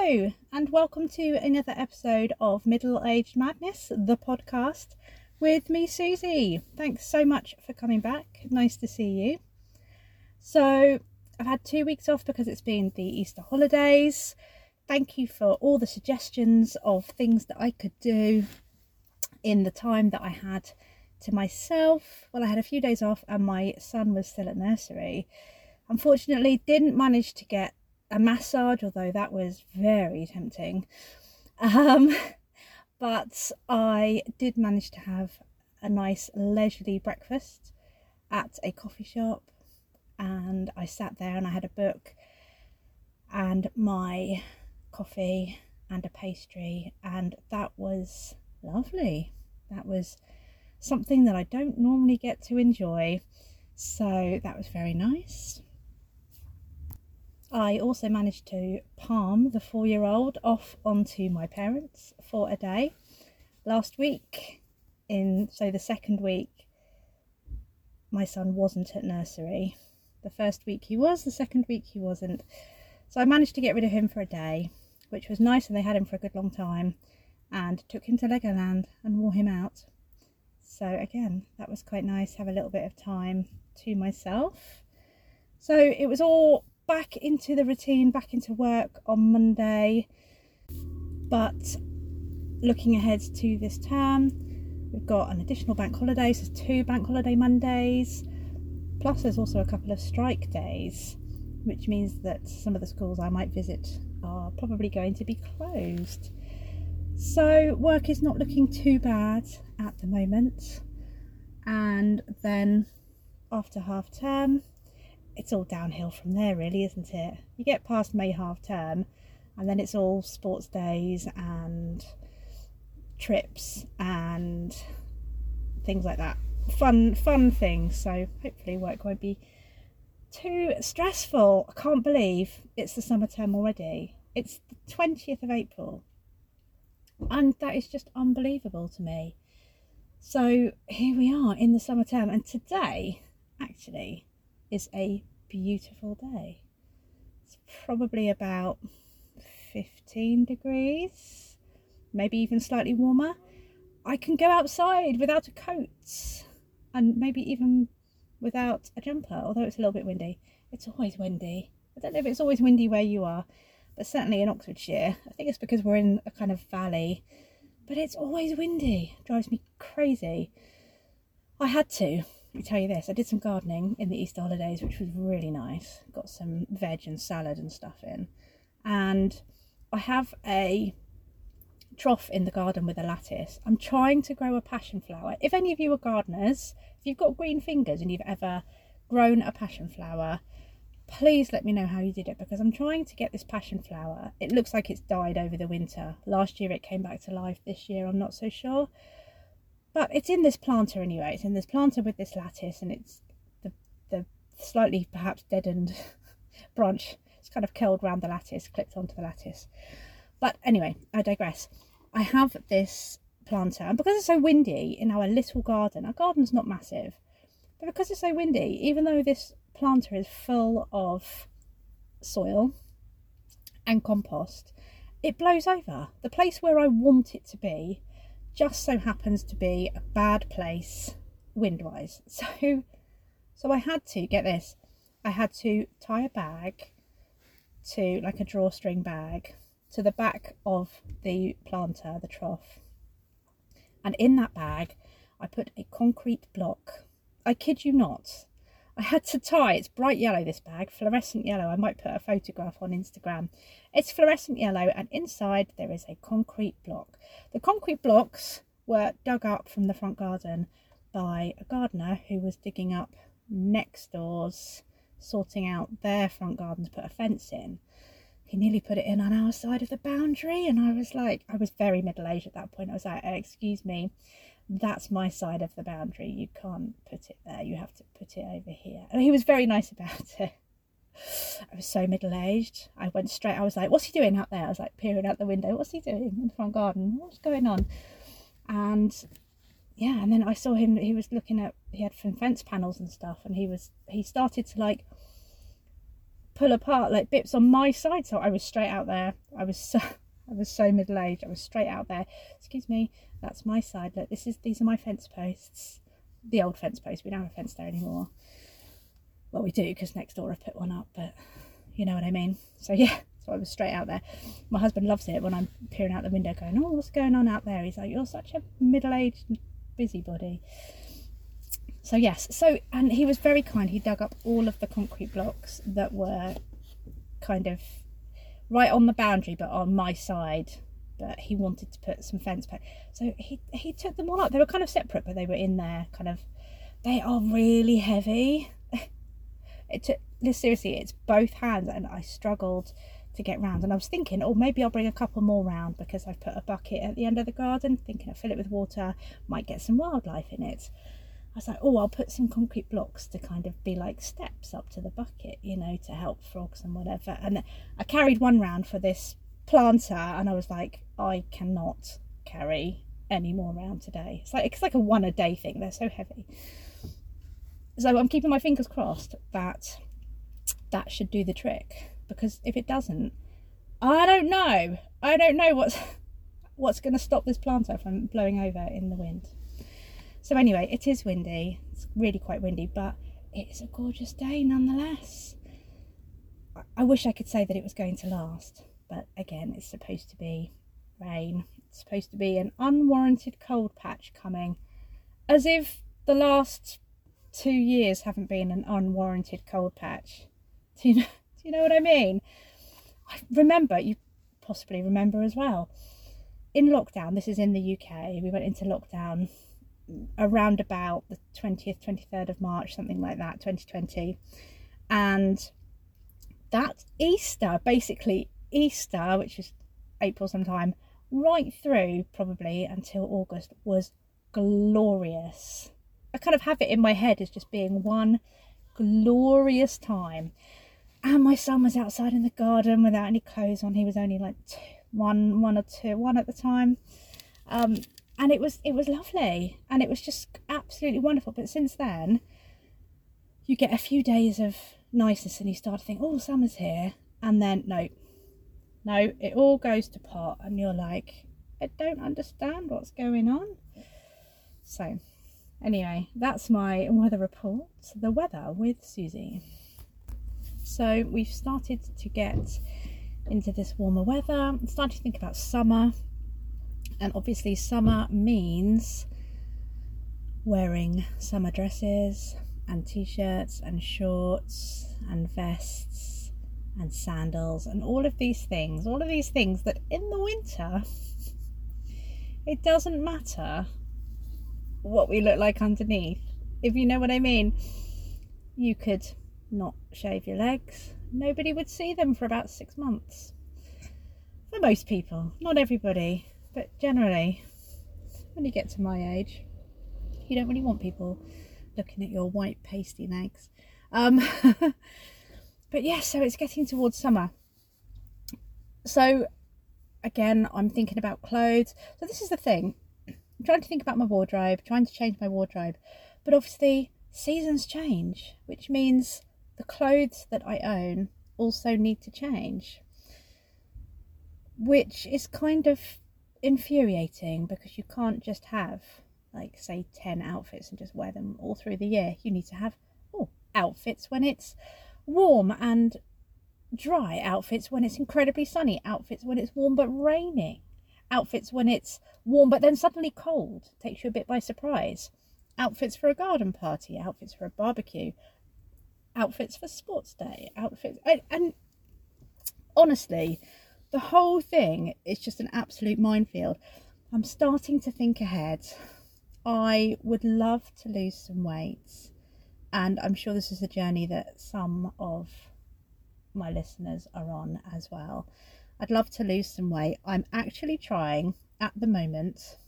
Hello, and welcome to another episode of Middle Aged Madness, the podcast, with me, Suzi. Thanks so much for coming back. Nice to see you. So, I've had two weeks off because it's been the Easter holidays. Thank you for all the suggestions of things that I could do in the time that I had to myself. Well, I had a few days off, and my son was still at nursery. Unfortunately, didn't manage to get a massage, although that was very tempting. Um, but I did manage to have a nice leisurely breakfast at a coffee shop, and I sat there and I had a book and my coffee and a pastry, and that was lovely. That was something that I don't normally get to enjoy, so that was very nice. I also managed to palm the four year old off onto my parents for a day last week. In so the second week, my son wasn't at nursery. The first week he was, the second week he wasn't. So I managed to get rid of him for a day, which was nice, and they had him for a good long time and took him to Legoland and wore him out. So again, that was quite nice, have a little bit of time to myself. So it was all back into the routine, back into work on Monday. But looking ahead to this term, we've got an additional bank holiday, so two bank holiday Mondays. Plus, there's also a couple of strike days, which means that some of the schools I might visit are probably going to be closed. So, work is not looking too bad at the moment. And then after half term, it's all downhill from there, really, isn't it? You get past May half term, and then it's all sports days and trips and things like that. Fun, fun things. So hopefully, work won't be too stressful. I can't believe it's the summer term already. It's the 20th of April, and that is just unbelievable to me. So here we are in the summer term, and today, actually, is a beautiful day. It's probably about 15 degrees, maybe even slightly warmer. I can go outside without a coat and maybe even without a jumper, although it's a little bit windy. It's always windy. I don't know if it's always windy where you are, but certainly in Oxfordshire. I think it's because we're in a kind of valley, but it's always windy. It drives me crazy. I had to me tell you this I did some gardening in the Easter holidays, which was really nice. Got some veg and salad and stuff in. And I have a trough in the garden with a lattice. I'm trying to grow a passion flower. If any of you are gardeners, if you've got green fingers and you've ever grown a passion flower, please let me know how you did it because I'm trying to get this passion flower. It looks like it's died over the winter. Last year it came back to life, this year I'm not so sure. But it's in this planter anyway. It's in this planter with this lattice, and it's the the slightly perhaps deadened branch. It's kind of curled around the lattice, clipped onto the lattice. But anyway, I digress. I have this planter, and because it's so windy in our little garden, our garden's not massive, but because it's so windy, even though this planter is full of soil and compost, it blows over. The place where I want it to be just so happens to be a bad place windwise. So so I had to get this. I had to tie a bag to like a drawstring bag to the back of the planter, the trough. And in that bag, I put a concrete block. I kid you not. I had to tie, it's bright yellow this bag, fluorescent yellow. I might put a photograph on Instagram. It's fluorescent yellow, and inside there is a concrete block. The concrete blocks were dug up from the front garden by a gardener who was digging up next doors, sorting out their front garden to put a fence in. He nearly put it in on our side of the boundary, and I was like, I was very middle aged at that point. I was like, excuse me, that's my side of the boundary. You can't put it there. You have to put it over here. And he was very nice about it. I was so middle aged. I went straight, I was like, what's he doing out there? I was like peering out the window. What's he doing in the front garden? What's going on? And yeah, and then I saw him, he was looking at, he had some fence panels and stuff, and he was, he started to like pull apart like bits on my side. So I was straight out there. I was so I was so middle aged. I was straight out there. Excuse me, that's my side. Look, this is these are my fence posts. The old fence posts. We don't have a fence there anymore. Well, we do because next door I've put one up, but you know what I mean. So yeah, so I was straight out there. My husband loves it when I'm peering out the window, going, "Oh, what's going on out there?" He's like, "You're such a middle-aged busybody." So yes, so and he was very kind. He dug up all of the concrete blocks that were kind of right on the boundary, but on my side. But he wanted to put some fence paint, so he he took them all up. They were kind of separate, but they were in there. Kind of, they are really heavy. it took seriously, it's both hands, and I struggled to get round. And I was thinking, oh, maybe I'll bring a couple more round because I've put a bucket at the end of the garden, thinking I'll fill it with water, might get some wildlife in it. I was like, oh, I'll put some concrete blocks to kind of be like steps up to the bucket, you know, to help frogs and whatever. And I carried one round for this planter, and I was like, I cannot carry any more round today. It's like it's like a one a day thing. They're so heavy. So I'm keeping my fingers crossed that that should do the trick. Because if it doesn't, I don't know. I don't know what's what's going to stop this planter from blowing over in the wind. So anyway, it is windy. It's really quite windy, but it's a gorgeous day nonetheless. I wish I could say that it was going to last, but again, it's supposed to be rain. It's supposed to be an unwarranted cold patch coming, as if the last two years haven't been an unwarranted cold patch. Do you know? Do you know what I mean? I remember you possibly remember as well. In lockdown, this is in the UK. We went into lockdown around about the 20th, 23rd of March, something like that, 2020. And that Easter, basically Easter, which is April sometime, right through probably until August, was glorious. I kind of have it in my head as just being one glorious time. And my son was outside in the garden without any clothes on. He was only like two, one, one or two, one at the time. Um, and it was it was lovely. And it was just absolutely wonderful. But since then you get a few days of niceness and you start to think oh summer's here. And then no no it all goes to pot. And you're like i don't understand what's going on. So anyway that's my weather report. The weather with Suzi. So we've started to get into this warmer weather. Starting to think about summer and obviously summer means wearing summer dresses and t-shirts and shorts and vests and sandals and all of these things all of these things that in the winter it doesn't matter what we look like underneath. If you know what i mean. You could not shave your legs. Nobody would see them for about six months. For most people not everybody but generally, when you get to my age, you don't really want people looking at your white pasty legs. Um, but yeah, so it's getting towards summer. So again, I'm thinking about clothes. So this is the thing. I'm trying to think about my wardrobe, trying to change my wardrobe. But obviously, seasons change, which means the clothes that I own also need to change. Which is kind of infuriating because you can't just have like say 10 outfits and just wear them all through the year. You need to have oh outfits when it's warm and dry outfits when it's incredibly sunny outfits when it's warm but raining outfits when it's warm but then suddenly cold. Takes you a bit by surprise. Outfits for a garden party outfits for a barbecue outfits for sports day outfits and, and honestly the whole thing is just an absolute minefield. I'm starting to think ahead. I would love to lose some weight, and I'm sure this is a journey that some of my listeners are on as well. I'd love to lose some weight. I'm actually trying at the moment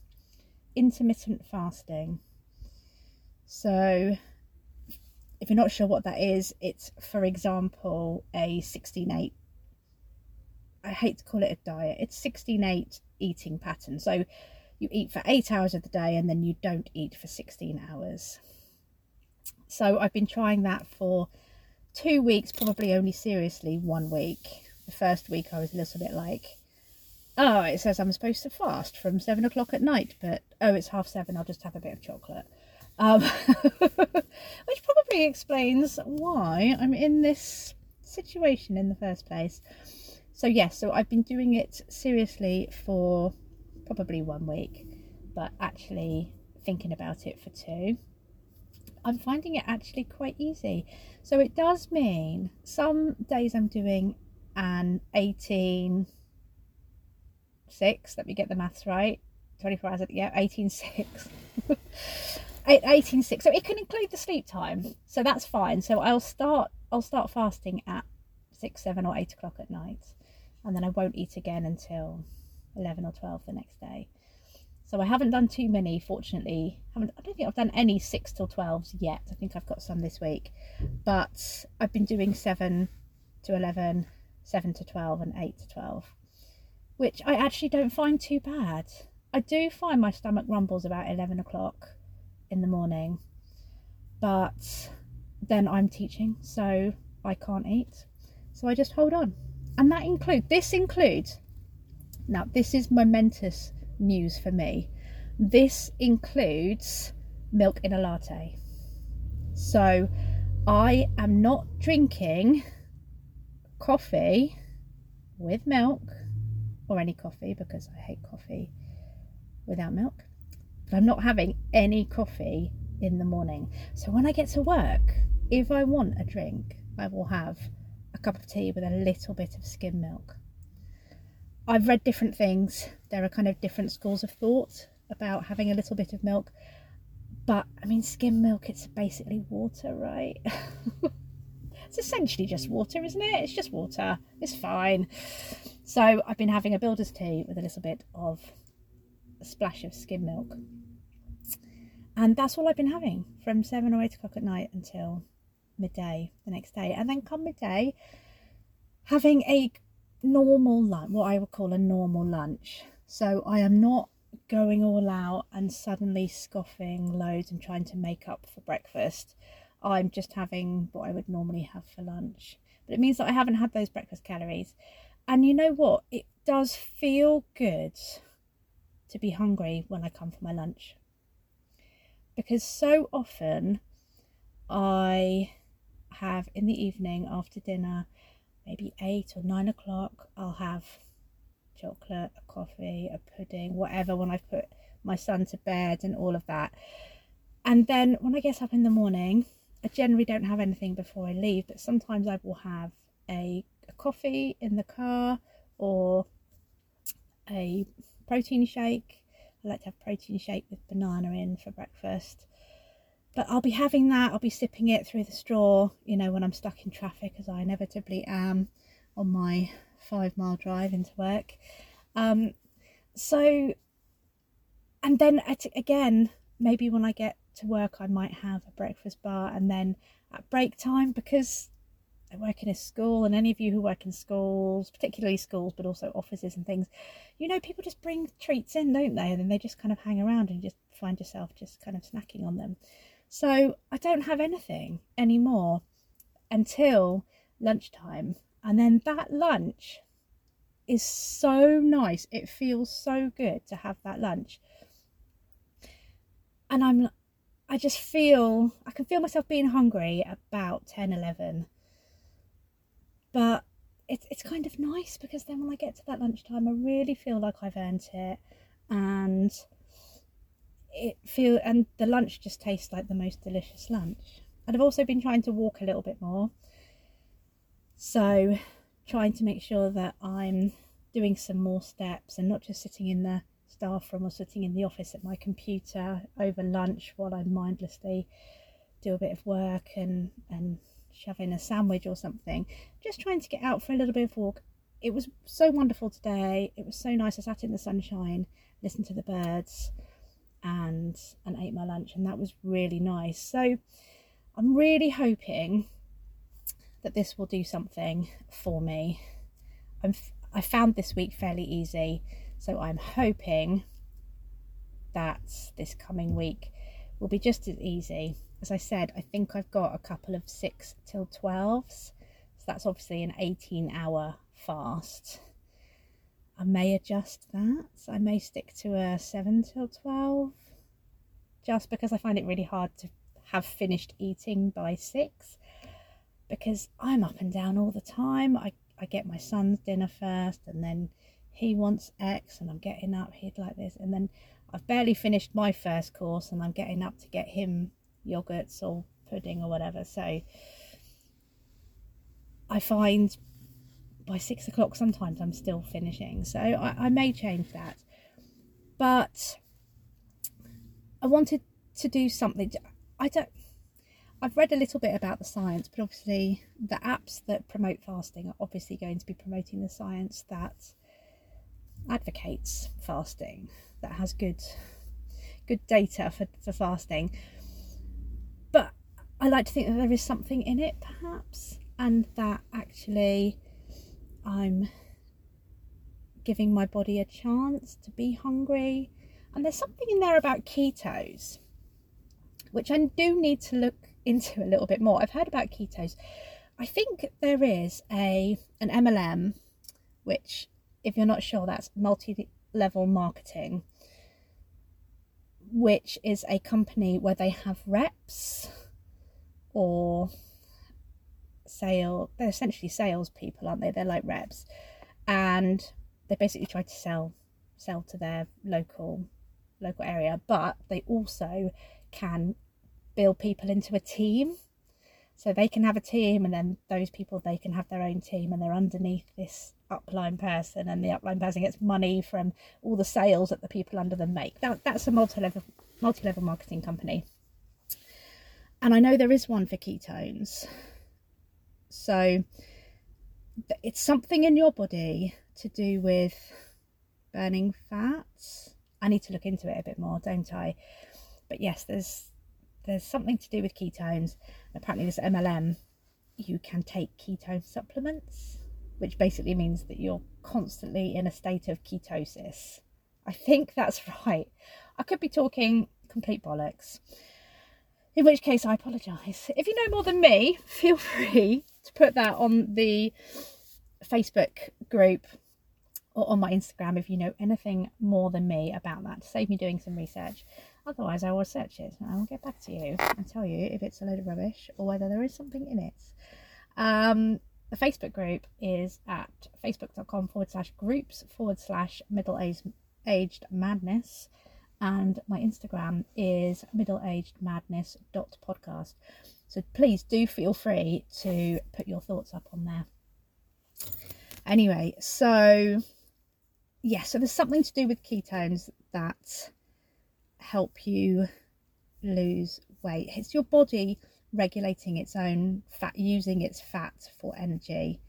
intermittent fasting. So, if you're not sure what that is, it's for example a 16 8 I hate to call it a diet, it's 16 8 eating pattern. So you eat for eight hours of the day and then you don't eat for 16 hours. So I've been trying that for two weeks, probably only seriously one week. The first week I was a little bit like, oh, it says I'm supposed to fast from seven o'clock at night, but oh, it's half seven, I'll just have a bit of chocolate. Um, which probably explains why I'm in this situation in the first place. So, yes, so I've been doing it seriously for probably one week, but actually thinking about it for two. I'm finding it actually quite easy. So it does mean some days I'm doing an 18 6, let me get the maths right. 24 hours, yeah, 18 6. 18 6. So it can include the sleep time. So that's fine. So I'll start I'll start fasting at 6, 7 or 8 o'clock at night. And then I won't eat again until 11 or 12 the next day. So I haven't done too many, fortunately. I, I don't think I've done any 6 till 12s yet. I think I've got some this week. But I've been doing 7 to 11, 7 to 12 and 8 to 12. Which I actually don't find too bad. I do find my stomach rumbles about 11 o'clock in the morning. But then I'm teaching, so I can't eat. So I just hold on. And that include this includes, now this is momentous news for me. This includes milk in a latte. So I am not drinking coffee with milk or any coffee because I hate coffee without milk. But I'm not having any coffee in the morning. So when I get to work, if I want a drink, I will have cup of tea with a little bit of skim milk. I've read different things. There are kind of different schools of thought about having a little bit of milk. But I mean, skim milk, it's basically water, right? it's essentially just water, isn't it? It's just water. It's fine. So I've been having a builder's tea with a little bit of a splash of skim milk. And that's all I've been having from seven or eight o'clock at night until midday the next day. And then come midday, having a normal lunch, what I would call a normal lunch. So I am not going all out and suddenly scoffing loads and trying to make up for breakfast. I'm just having what I would normally have for lunch. But it means that I haven't had those breakfast calories. And you know what? It does feel good to be hungry when I come for my lunch. Because so often I have in the evening after dinner maybe eight or nine o'clock, I'll have chocolate, a coffee, a pudding, whatever, when I've put my son to bed and all of that. And then when I get up in the morning, I generally don't have anything before I leave, but sometimes I will have a, a coffee in the car or a protein shake. I like to have protein shake with banana in for breakfast but I'll be having that. I'll be sipping it through the straw, you know, when I'm stuck in traffic, as I inevitably am on my five mile drive into work. Um, so, and then at, again, maybe when I get to work, I might have a breakfast bar, and then at break time, because I work in a school, and any of you who work in schools, particularly schools, but also offices and things, you know, people just bring treats in, don't they? And then they just kind of hang around and you just find yourself just kind of snacking on them. So I don't have anything anymore until lunchtime. And then that lunch is so nice. It feels so good to have that lunch. And I'm I just feel I can feel myself being hungry about 10 11. But it's it's kind of nice because then when I get to that lunchtime I really feel like I've earned it and it feel and the lunch just tastes like the most delicious lunch. And I've also been trying to walk a little bit more. So trying to make sure that I'm doing some more steps and not just sitting in the staff room or sitting in the office at my computer over lunch while I mindlessly do a bit of work and and shove in a sandwich or something. Just trying to get out for a little bit of walk. It was so wonderful today. It was so nice. I sat in the sunshine, listened to the birds and and ate my lunch and that was really nice so i'm really hoping that this will do something for me i'm i found this week fairly easy so i'm hoping that this coming week will be just as easy as I said, I think I've got a couple of six till 12s. So that's obviously an 18 hour fast. I may adjust that. I may stick to a 7 till 12 just because I find it really hard to have finished eating by 6 because I'm up and down all the time. I, I get my son's dinner first and then he wants X and I'm getting up, he'd like this, and then I've barely finished my first course and I'm getting up to get him yogurts or pudding or whatever. So I find by six o'clock sometimes I'm still finishing. So I, I may change that. But I wanted to do something. I don't. I've read a little bit about the science, but obviously the apps that promote fasting are obviously going to be promoting the science that advocates fasting, that has good good data for, for fasting. But I like to think that there is something in it, perhaps, and that actually I'm giving my body a chance to be hungry. And there's something in there about ketos, which I do need to look into a little bit more. I've heard about ketos. I think there is a an MLM, which, if you're not sure, that's multi-level marketing, which is a company where they have reps or sale they're essentially salespeople aren't they? They're like reps. And they basically try to sell sell to their local local area but they also can build people into a team. So they can have a team and then those people they can have their own team and they're underneath this upline person and the upline person gets money from all the sales that the people under them make. That, that's a multi-level multi-level marketing company. And i know there is one for ketones so it's something in your body to do with burning fats. I need to look into it a bit more, don't I? But yes, there's there's something to do with ketones. Apparently, this MLM, you can take ketone supplements, which basically means that you're constantly in a state of ketosis. I think that's right. I could be talking complete bollocks. In which case, I apologise. If you know more than me, feel free to put that on the Facebook group or on my Instagram if you know anything more than me about that to save me doing some research. Otherwise, I will search it and I will get back to you and tell you if it's a load of rubbish or whether there is something in it. Um, the Facebook group is at facebook.com forward slash groups forward slash middle aged madness and my Instagram is middleagedmadness.podcast. So please do feel free to put your thoughts up on there. Anyway, so yeah, so there's something to do with ketones that help you lose weight. It's your body regulating its own fat, using its fat for energy,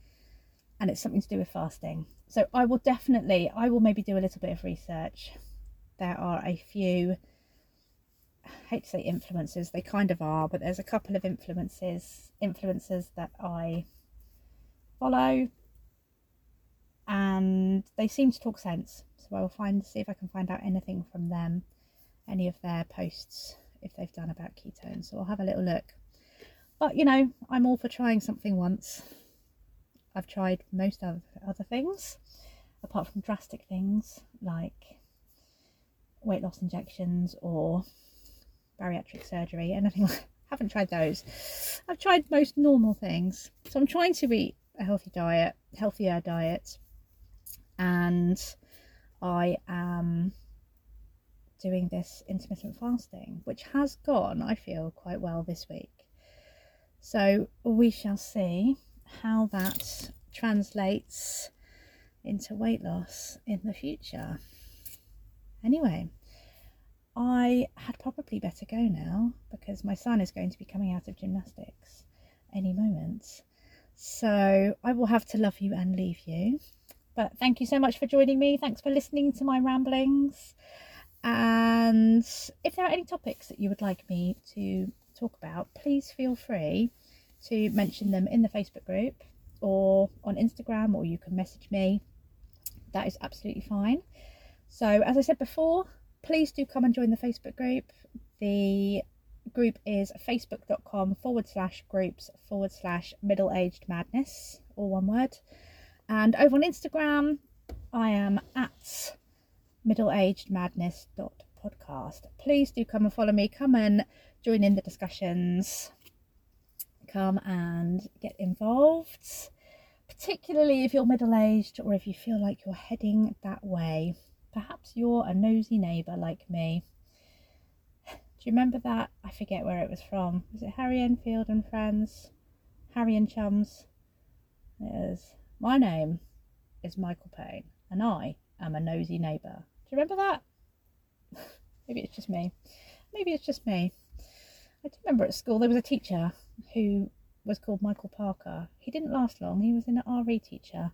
and it's something to do with fasting. So I will definitely, I will maybe do a little bit of research there are a few I hate to say influences, they kind of are, but there's a couple of influences influencers that I follow and they seem to talk sense. So I will find see if I can find out anything from them, any of their posts if they've done about ketones. So I'll have a little look. But you know, I'm all for trying something once. I've tried most of other things, apart from drastic things like weight loss injections or bariatric surgery, anything like haven't tried those. I've tried most normal things. So I'm trying to eat a healthy diet, healthier diet, and I am doing this intermittent fasting, which has gone, I feel, quite well this week. So we shall see how that translates into weight loss in the future. Anyway, I had probably better go now because my son is going to be coming out of gymnastics any moment. So I will have to love you and leave you. But thank you so much for joining me. Thanks for listening to my ramblings. And if there are any topics that you would like me to talk about, please feel free to mention them in the Facebook group or on Instagram, or you can message me. That is absolutely fine. So, as I said before, please do come and join the Facebook group. The group is facebook.com forward slash groups forward slash middle aged madness, all one word. And over on Instagram, I am at middleagedmadness.podcast. Please do come and follow me, come and join in the discussions, come and get involved, particularly if you're middle aged or if you feel like you're heading that way. Perhaps you're a nosy neighbour like me. Do you remember that? I forget where it was from. Was it Harry Enfield and Friends? Harry and Chums? It is. My name is Michael Paine, and I am a nosy neighbour. Do you remember that? Maybe it's just me. Maybe it's just me. I do remember at school there was a teacher who was called Michael Parker. He didn't last long. He was an RE teacher,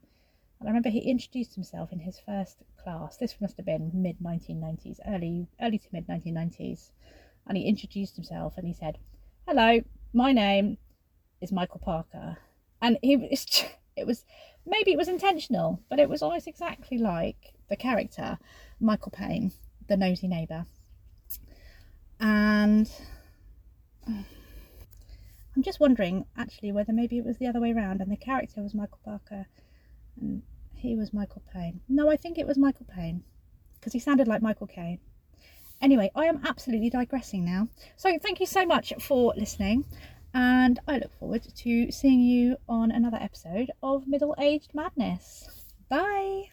and I remember he introduced himself in his first class. This must have been mid 1990s, early early to mid 1990s, and he introduced himself and he said, "Hello, my name is Michael Parker," and he was it was maybe it was intentional, but it was almost exactly like the character Michael Paine, the nosy neighbour, and. I'm just wondering actually whether maybe it was the other way around and the character was Michael Parker and he was Michael Paine. No, I think it was Michael Paine because he sounded like Michael Caine. Anyway, I am absolutely digressing now. So thank you so much for listening and I look forward to seeing you on another episode of Middle Aged Madness. Bye.